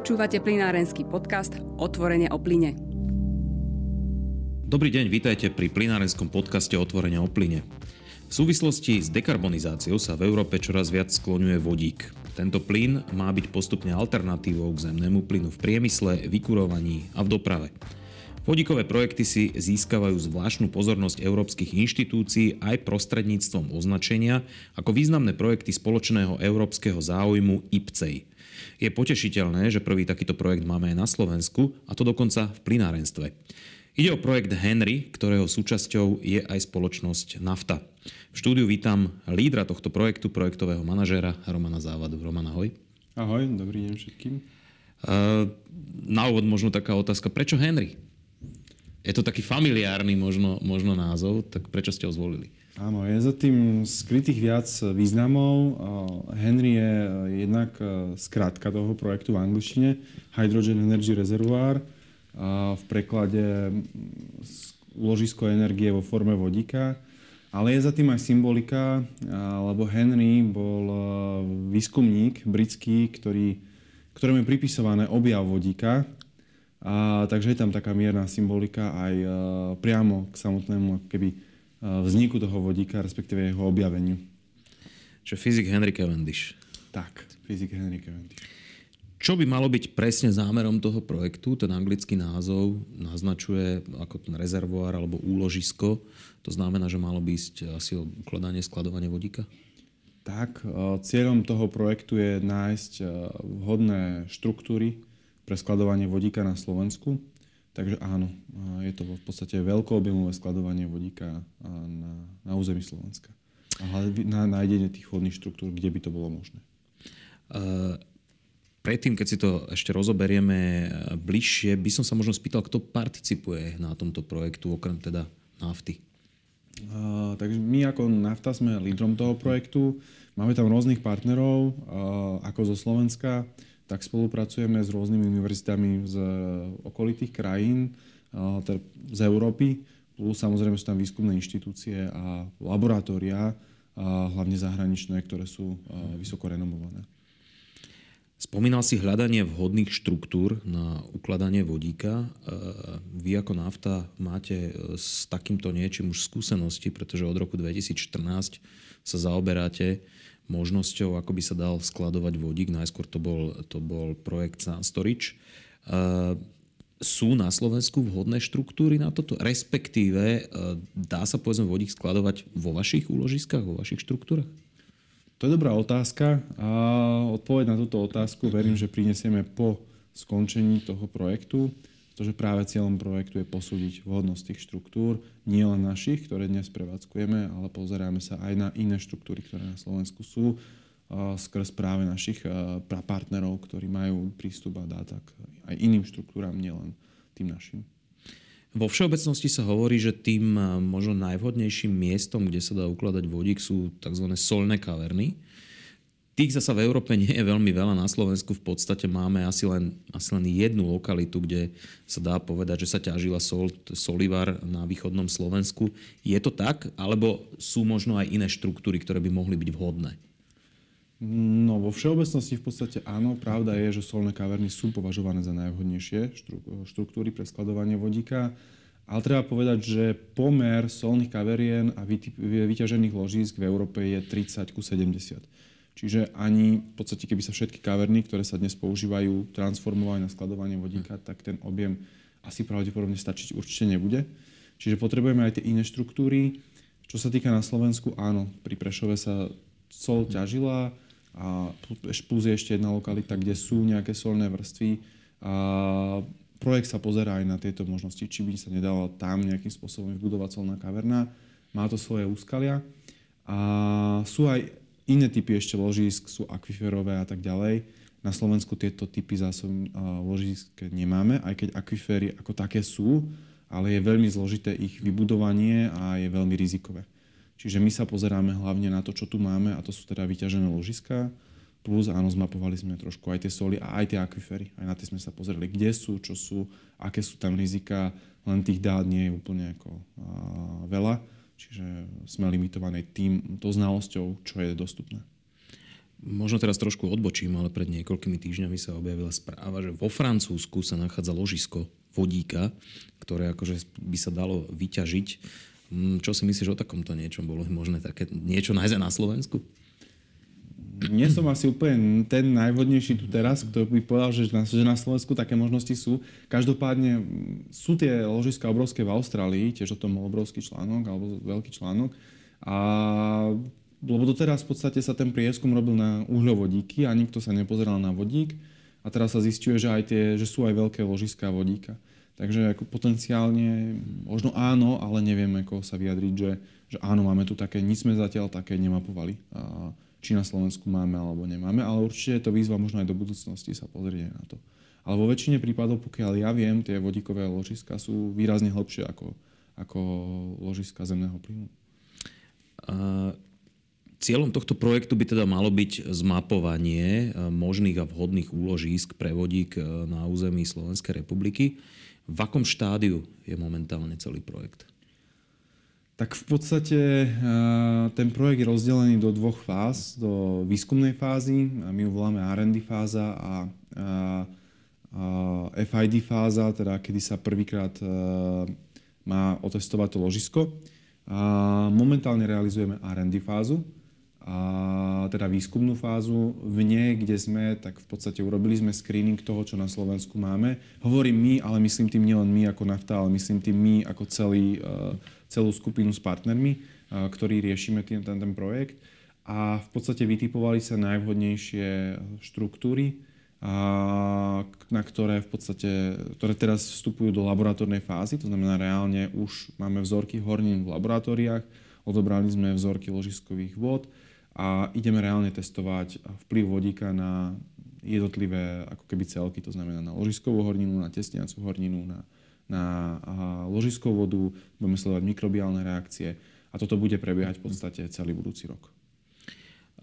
Počúvate plinárenský podcast Otvorenie o plyne. Dobrý deň, vítajte pri plinárenskom podcaste Otvorenie o plyne. V súvislosti s dekarbonizáciou sa v Európe čoraz viac skloňuje vodík. Tento plyn má byť postupne alternatívou k zemnému plynu v priemysle, vykurovaní a v doprave. Vodíkové projekty si získavajú zvláštnu pozornosť európskych inštitúcií aj prostredníctvom označenia ako významné projekty spoločného európskeho záujmu IPCEI. Je potešiteľné, že prvý takýto projekt máme aj na Slovensku, a to dokonca v plinárenstve. Ide o projekt Henry, ktorého súčasťou je aj spoločnosť Nafta. V štúdiu vítam lídra tohto projektu, projektového manažéra Romana Závadu. Roman, ahoj. Ahoj, dobrý deň všetkým. Na úvod možno taká otázka, prečo Henry? Je to taký familiárny možno, možno názov, tak prečo ste ho zvolili? Áno, je za tým skrytých viac významov. Henry je jednak skrátka toho projektu v angličtine, Hydrogen Energy Reservoir, v preklade ložisko energie vo forme vodíka. Ale je za tým aj symbolika, lebo Henry bol výskumník britský, ktorý, ktorému je pripisované objav vodíka. A, takže je tam taká mierna symbolika aj priamo k samotnému keby vzniku toho vodíka, respektíve jeho objaveniu. Čiže fyzik Henry Cavendish. Tak, fyzik Henry Cavendish. Čo by malo byť presne zámerom toho projektu? Ten anglický názov naznačuje ako ten rezervoár alebo úložisko. To znamená, že malo by ísť asi o ukladanie, skladovanie vodíka? Tak, cieľom toho projektu je nájsť vhodné štruktúry pre skladovanie vodíka na Slovensku. Takže áno, je to v podstate veľkoobjemové skladovanie vodíka na, na území Slovenska. A na nájdenie tých vhodných štruktúr, kde by to bolo možné. Uh, predtým, keď si to ešte rozoberieme bližšie, by som sa možno spýtal, kto participuje na tomto projektu, okrem teda nafty. Uh, takže my ako nafta sme lídrom toho projektu. Máme tam rôznych partnerov, uh, ako zo Slovenska, tak spolupracujeme s rôznymi univerzitami z okolitých krajín, teda z Európy, plus samozrejme sú tam výskumné inštitúcie a laboratória, a hlavne zahraničné, ktoré sú vysoko renomované. Spomínal si hľadanie vhodných štruktúr na ukladanie vodíka. Vy ako nafta máte s takýmto niečím už skúsenosti, pretože od roku 2014 sa zaoberáte možnosťou, ako by sa dal skladovať vodík. Najskôr to bol, to bol projekt Sun Storage. Uh, sú na Slovensku vhodné štruktúry na toto? Respektíve, uh, dá sa povedzme vodík skladovať vo vašich úložiskách, vo vašich štruktúrach? To je dobrá otázka a odpoveď na túto otázku verím, že prinesieme po skončení toho projektu pretože práve cieľom projektu je posúdiť vhodnosť tých štruktúr, nie len našich, ktoré dnes prevádzkujeme, ale pozeráme sa aj na iné štruktúry, ktoré na Slovensku sú, skrz práve našich partnerov, ktorí majú prístup a dáta aj iným štruktúram, nielen tým našim. Vo všeobecnosti sa hovorí, že tým možno najvhodnejším miestom, kde sa dá ukladať vodík, sú tzv. solné kaverny. Tých zasa v Európe nie je veľmi veľa. Na Slovensku v podstate máme asi len, asi len jednu lokalitu, kde sa dá povedať, že sa ťažila sol, solivar na východnom Slovensku. Je to tak? Alebo sú možno aj iné štruktúry, ktoré by mohli byť vhodné? No, vo všeobecnosti v podstate áno. Pravda je, že solné kaverny sú považované za najvhodnejšie štruktúry pre skladovanie vodíka. Ale treba povedať, že pomer solných kaverien a vyťažených ložísk v Európe je 30 ku 70. Čiže ani v podstate, keby sa všetky kaverny, ktoré sa dnes používajú, transformovali na skladovanie vodíka, tak ten objem asi pravdepodobne stačiť určite nebude. Čiže potrebujeme aj tie iné štruktúry. Čo sa týka na Slovensku, áno, pri Prešove sa sol ťažila a plus je ešte jedna lokalita, kde sú nejaké solné vrstvy. A projekt sa pozerá aj na tieto možnosti, či by sa nedala tam nejakým spôsobom vybudovať solná kaverna. Má to svoje úskalia. A sú aj Iné typy ešte ložisk sú akviferové a tak ďalej. Na Slovensku tieto typy zásob ložisk nemáme, aj keď akviféry ako také sú, ale je veľmi zložité ich vybudovanie a je veľmi rizikové. Čiže my sa pozeráme hlavne na to, čo tu máme, a to sú teda vyťažené ložiska, plus áno, zmapovali sme trošku aj tie soli a aj tie akviféry. Aj na tie sme sa pozreli, kde sú, čo sú, aké sú tam rizika, len tých dát nie je úplne ako, a, veľa Čiže sme limitovaní tým, to znalosťou, čo je dostupné. Možno teraz trošku odbočím, ale pred niekoľkými týždňami sa objavila správa, že vo Francúzsku sa nachádza ložisko vodíka, ktoré akože by sa dalo vyťažiť. Mm, čo si myslíš o takomto niečom? Bolo možné také niečo nájsť na Slovensku? Nie som asi úplne ten najvhodnejší tu teraz, kto by povedal, že na, že na Slovensku také možnosti sú. Každopádne sú tie ložiska obrovské v Austrálii, tiež o tom bol obrovský článok, alebo veľký článok. A lebo doteraz v podstate sa ten prieskum robil na uhľovodíky a nikto sa nepozeral na vodík. A teraz sa zistuje, že, aj tie, že sú aj veľké ložiská vodíka. Takže ako potenciálne možno áno, ale neviem ako sa vyjadriť, že, že áno, máme tu také, nic sme zatiaľ také nemapovali. A či na Slovensku máme alebo nemáme, ale určite je to výzva možno aj do budúcnosti sa pozrieť na to. Ale vo väčšine prípadov, pokiaľ ja viem, tie vodíkové ložiska sú výrazne hlbšie ako, ako ložiska zemného plynu. Uh, cieľom tohto projektu by teda malo byť zmapovanie možných a vhodných úložísk pre vodík na území Slovenskej republiky. V akom štádiu je momentálne celý projekt? Tak v podstate eh, ten projekt je rozdelený do dvoch fáz. Do výskumnej fázy, my ju voláme R&D fáza a, a FID fáza, teda kedy sa prvýkrát má otestovať to ložisko. Momentálne realizujeme R&D fázu, teda výskumnú fázu. V nej, kde sme, tak v podstate urobili sme screening toho, čo na Slovensku máme. Hovorím my, ale myslím tým nielen my ako nafta, ale myslím tým my ako celý celú skupinu s partnermi, ktorí riešime ten, ten, ten projekt. A v podstate vytipovali sa najvhodnejšie štruktúry, a, na ktoré v podstate, ktoré teraz vstupujú do laboratórnej fázy, to znamená reálne už máme vzorky hornín v laboratóriách, odobrali sme vzorky ložiskových vod a ideme reálne testovať vplyv vodíka na jednotlivé ako keby celky, to znamená na ložiskovú horninu, na tesniacu horninu, na na ložiskovú vodu, budeme sledovať mikrobiálne reakcie a toto bude prebiehať v podstate celý budúci rok.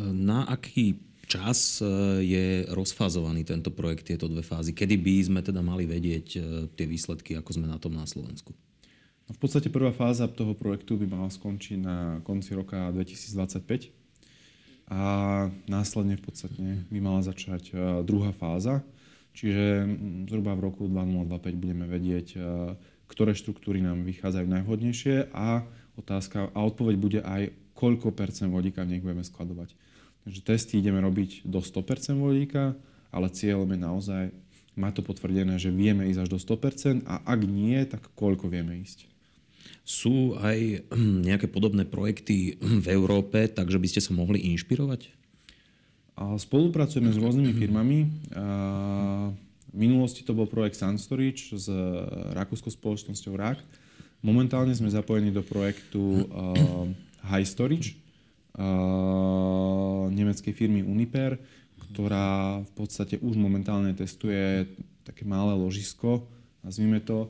Na aký čas e, je rozfázovaný tento projekt, tieto dve fázy? Kedy by sme teda mali vedieť e, tie výsledky, ako sme na tom na Slovensku? No v podstate prvá fáza toho projektu by mala skončiť na konci roka 2025 a následne v podstate by mala začať e, druhá fáza, Čiže mm, zhruba v roku 2025 budeme vedieť, e, ktoré štruktúry nám vychádzajú najvhodnejšie a otázka a odpoveď bude aj, koľko percent vodíka v nich budeme skladovať. Takže testy ideme robiť do 100% vodíka, ale cieľom je naozaj mať to potvrdené, že vieme ísť až do 100% a ak nie, tak koľko vieme ísť. Sú aj hm, nejaké podobné projekty hm, v Európe, takže by ste sa mohli inšpirovať? Spolupracujeme s rôznymi firmami. V minulosti to bol projekt Sun Storage s rakúskou spoločnosťou RAK. Momentálne sme zapojení do projektu uh, High Storage uh, nemeckej firmy Uniper, ktorá v podstate už momentálne testuje také malé ložisko, nazvime to,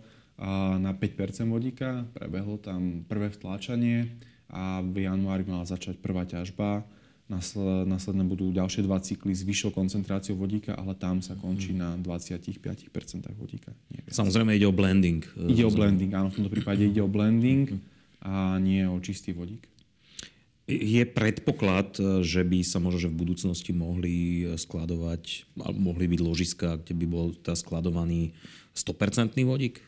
na 5% vodíka. Prebehlo tam prvé vtláčanie a v januári mala začať prvá ťažba Následne budú ďalšie dva cykly s vyššou koncentráciou vodíka, ale tam sa končí na 25% vodíka. Samozrejme ide o blending. E, ide o blending, áno, v tomto prípade ide o blending a nie o čistý vodík. Je predpoklad, e, že by sa možno že v budúcnosti mohli skladovať, alebo mohli byť ložiska, kde by bol teda skladovaný 100% vodík?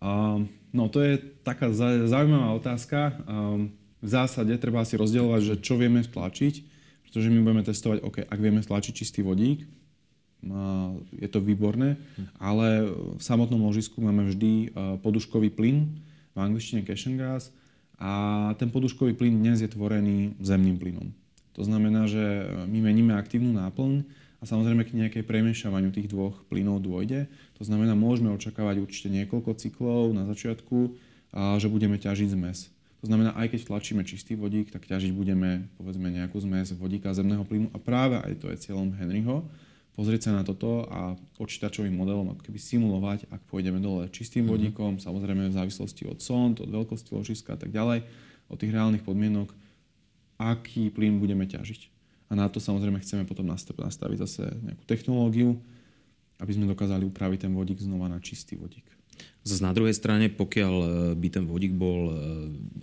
Uh, no to je taká zaujímavá otázka. Uh, v zásade treba si rozdielovať, že čo vieme stlačiť, pretože my budeme testovať, OK, ak vieme stlačiť čistý vodík, je to výborné, ale v samotnom ložisku máme vždy poduškový plyn, v angličtine and gas, a ten poduškový plyn dnes je tvorený zemným plynom. To znamená, že my meníme aktívnu náplň a samozrejme k nejakej premiešavaniu tých dvoch plynov dôjde. To znamená, môžeme očakávať určite niekoľko cyklov na začiatku, že budeme ťažiť zmes. To znamená, aj keď tlačíme čistý vodík, tak ťažiť budeme povedzme nejakú zmes vodíka zemného plynu a práve aj to je cieľom Henryho, pozrieť sa na toto a počítačovým modelom ako keby simulovať, ak pôjdeme dole čistým mm-hmm. vodíkom, samozrejme v závislosti od sond, od veľkosti ložiska a tak ďalej, od tých reálnych podmienok, aký plyn budeme ťažiť. A na to samozrejme chceme potom nastaviť zase nejakú technológiu, aby sme dokázali upraviť ten vodík znova na čistý vodík. Zase na druhej strane, pokiaľ e, by ten vodík bol e,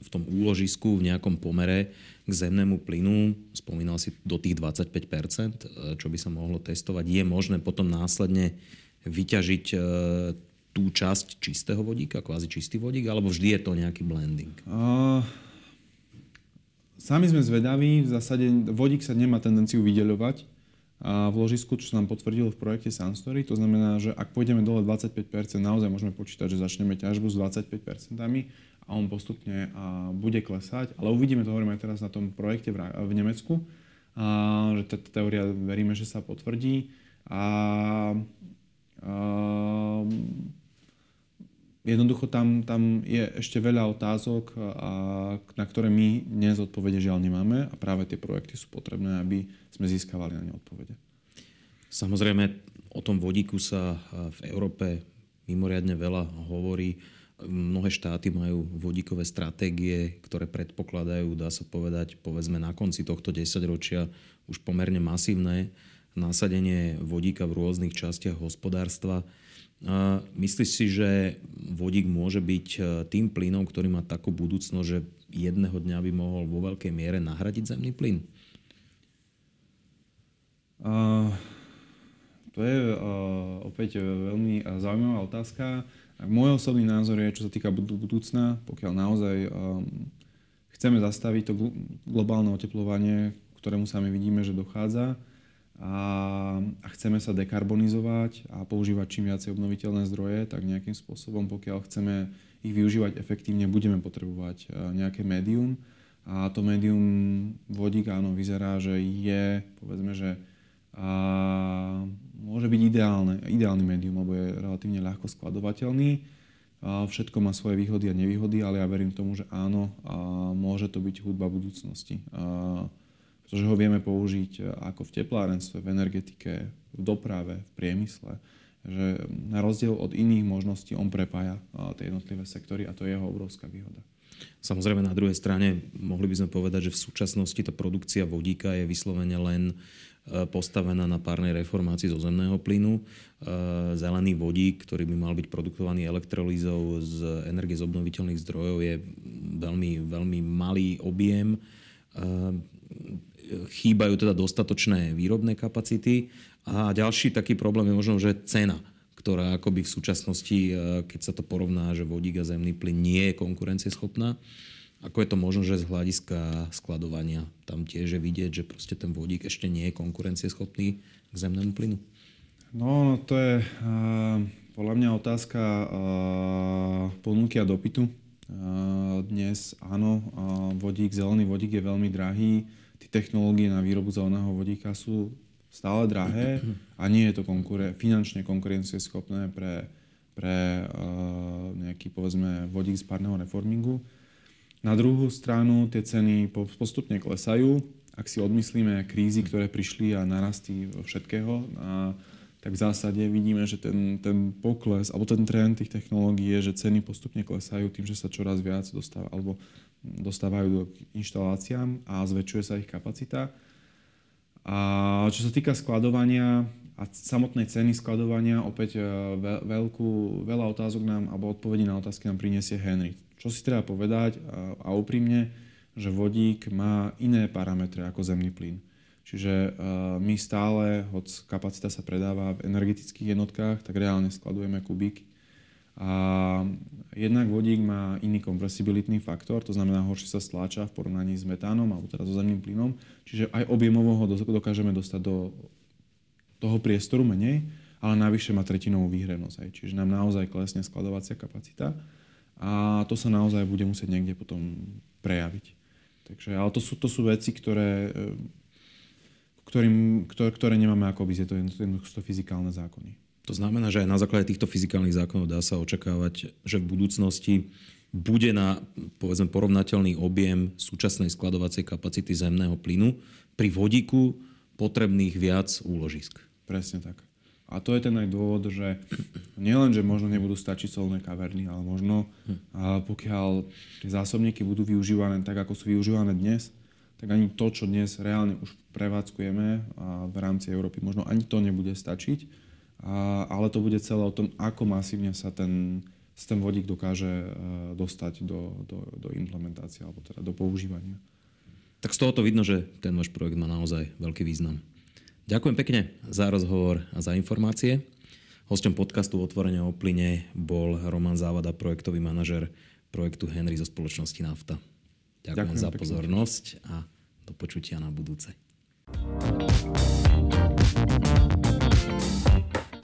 v tom úložisku v nejakom pomere k zemnému plynu, spomínal si do tých 25%, čo by sa mohlo testovať, je možné potom následne vyťažiť tú časť čistého vodíka, kvázi čistý vodík, alebo vždy je to nejaký blending? Uh, sami sme zvedaví, v zásade vodík sa nemá tendenciu vydeľovať, v ložisku, čo sa nám potvrdilo v projekte Sunstory. To znamená, že ak pôjdeme dole 25%, naozaj môžeme počítať, že začneme ťažbu s 25% a on postupne bude klesať. Ale uvidíme, to hovoríme aj teraz na tom projekte v, Nemecku, že tá teória veríme, že sa potvrdí. A Jednoducho tam, tam je ešte veľa otázok, a, na ktoré my dnes odpovede žiaľ nemáme a práve tie projekty sú potrebné, aby sme získavali na ne odpovede. Samozrejme, o tom vodíku sa v Európe mimoriadne veľa hovorí. Mnohé štáty majú vodíkové stratégie, ktoré predpokladajú, dá sa povedať, povedzme na konci tohto desaťročia už pomerne masívne nasadenie vodíka v rôznych častiach hospodárstva. Myslíš si, že vodík môže byť e, tým plynom, ktorý má takú budúcnosť, že jedného dňa by mohol vo veľkej miere nahradiť zemný plyn? Uh, to je uh, opäť veľmi zaujímavá otázka. Môj osobný názor je, čo sa týka budúcna, pokiaľ naozaj um, chceme zastaviť to globálne oteplovanie, ktorému sami vidíme, že dochádza, a, a chceme sa dekarbonizovať a používať čím viacej obnoviteľné zdroje, tak nejakým spôsobom, pokiaľ chceme ich využívať efektívne, budeme potrebovať e, nejaké médium. A to médium vodík, áno, vyzerá, že je, povedzme, že a, môže byť ideálne, ideálny médium, lebo je relatívne ľahko skladovateľný. A všetko má svoje výhody a nevýhody, ale ja verím tomu, že áno, a môže to byť hudba budúcnosti. A, pretože ho vieme použiť e, ako v teplárenstve, v energetike, v doprave, v priemysle. Že na rozdiel od iných možností on prepája e, tie jednotlivé sektory a to je jeho obrovská výhoda. Samozrejme, na druhej strane mohli by sme povedať, že v súčasnosti tá produkcia vodíka je vyslovene len e, postavená na párnej reformácii zo zemného plynu. Zelený vodík, ktorý by mal byť produkovaný elektrolízou z energie z obnoviteľných zdrojov, je veľmi, veľmi malý objem chýbajú teda dostatočné výrobné kapacity. A ďalší taký problém je možno, že cena, ktorá akoby v súčasnosti, e, keď sa to porovná, že vodík a zemný plyn nie je konkurencieschopná. Ako je to možno, že z hľadiska skladovania tam tiež je vidieť, že proste ten vodík ešte nie je konkurencieschopný k zemnému plynu? No, no to je uh, podľa mňa otázka uh, ponuky a dopytu. Uh, dnes áno, uh, vodík, zelený vodík je veľmi drahý tie technológie na výrobu zeleného vodíka sú stále drahé a nie je to konkuren- finančne konkurencieschopné pre, pre uh, nejaký, povedzme, vodík z párneho reformingu. Na druhú stranu tie ceny postupne klesajú. Ak si odmyslíme krízy, ktoré prišli a narastí všetkého, a, tak v zásade vidíme, že ten, ten pokles alebo ten trend tých technológií je, že ceny postupne klesajú tým, že sa čoraz viac dostáva, alebo dostávajú k inštaláciám a zväčšuje sa ich kapacita. A čo sa týka skladovania a samotnej ceny skladovania, opäť e, veľkú, veľa otázok nám, alebo odpovedí na otázky nám priniesie Henry. Čo si treba povedať a, a úprimne, že vodík má iné parametre ako zemný plyn. Čiže uh, my stále, hoď kapacita sa predáva v energetických jednotkách, tak reálne skladujeme kubíky a jednak vodík má iný kompresibilitný faktor, to znamená horšie sa stláča v porovnaní s metánom alebo teda so zemným plynom, čiže aj objemovo ho dokážeme dostať do toho priestoru menej, ale navyše má tretinovú výhrenosť. Aj. Čiže nám naozaj klesne skladovacia kapacita a to sa naozaj bude musieť niekde potom prejaviť. Takže, ale to sú, to sú veci, ktoré, ktorým, ktoré, ktoré nemáme ako by je to jednoducho fyzikálne zákony. To znamená, že aj na základe týchto fyzikálnych zákonov dá sa očakávať, že v budúcnosti bude na povedzme, porovnateľný objem súčasnej skladovacej kapacity zemného plynu pri vodíku potrebných viac úložisk. Presne tak. A to je ten aj dôvod, že nielen, že možno nebudú stačiť solné kaverny, ale možno pokiaľ tie zásobníky budú využívané tak, ako sú využívané dnes, tak ani to, čo dnes reálne už prevádzkujeme v rámci Európy, možno ani to nebude stačiť a, ale to bude celé o tom, ako masívne sa ten ten vodík dokáže dostať do, do, do implementácie alebo teda do používania. Tak z tohoto vidno, že ten váš projekt má naozaj veľký význam. Ďakujem pekne za rozhovor a za informácie. Hosťom podcastu Otvorenia o plyne bol Roman Závada, projektový manažer projektu Henry zo spoločnosti Nafta. Ďakujem, Ďakujem za pekne. pozornosť a do počutia na budúce.